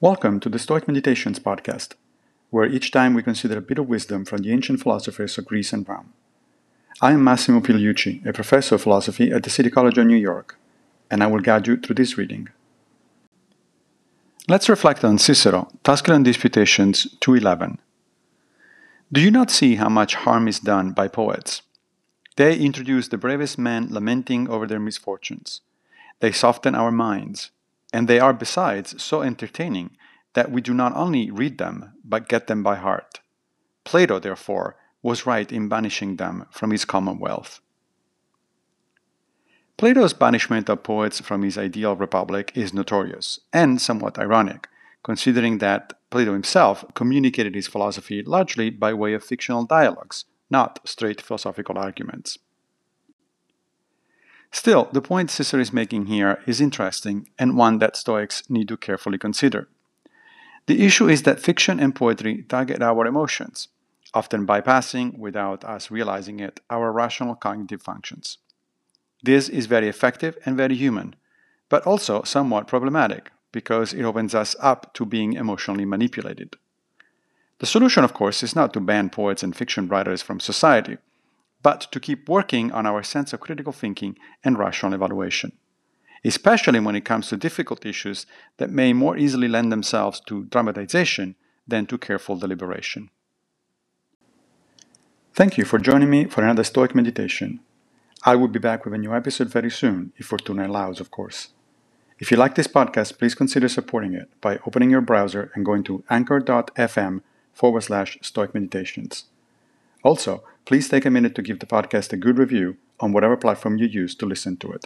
Welcome to the Stoic Meditations podcast, where each time we consider a bit of wisdom from the ancient philosophers of Greece and Rome. I am Massimo Pigliucci, a professor of philosophy at the City College of New York, and I will guide you through this reading. Let's reflect on Cicero, Tusculan Disputations 211. Do you not see how much harm is done by poets? They introduce the bravest men lamenting over their misfortunes. They soften our minds and they are besides so entertaining that we do not only read them, but get them by heart. Plato, therefore, was right in banishing them from his commonwealth. Plato's banishment of poets from his ideal republic is notorious and somewhat ironic, considering that Plato himself communicated his philosophy largely by way of fictional dialogues, not straight philosophical arguments. Still, the point Cicero is making here is interesting and one that Stoics need to carefully consider. The issue is that fiction and poetry target our emotions, often bypassing, without us realizing it, our rational cognitive functions. This is very effective and very human, but also somewhat problematic because it opens us up to being emotionally manipulated. The solution, of course, is not to ban poets and fiction writers from society, but to keep working on our sense of critical thinking and rational evaluation, especially when it comes to difficult issues that may more easily lend themselves to dramatization than to careful deliberation. Thank you for joining me for another Stoic meditation. I will be back with a new episode very soon, if Fortuna allows, of course. If you like this podcast, please consider supporting it by opening your browser and going to anchor.fm forward slash stoic meditations. Also, please take a minute to give the podcast a good review on whatever platform you use to listen to it.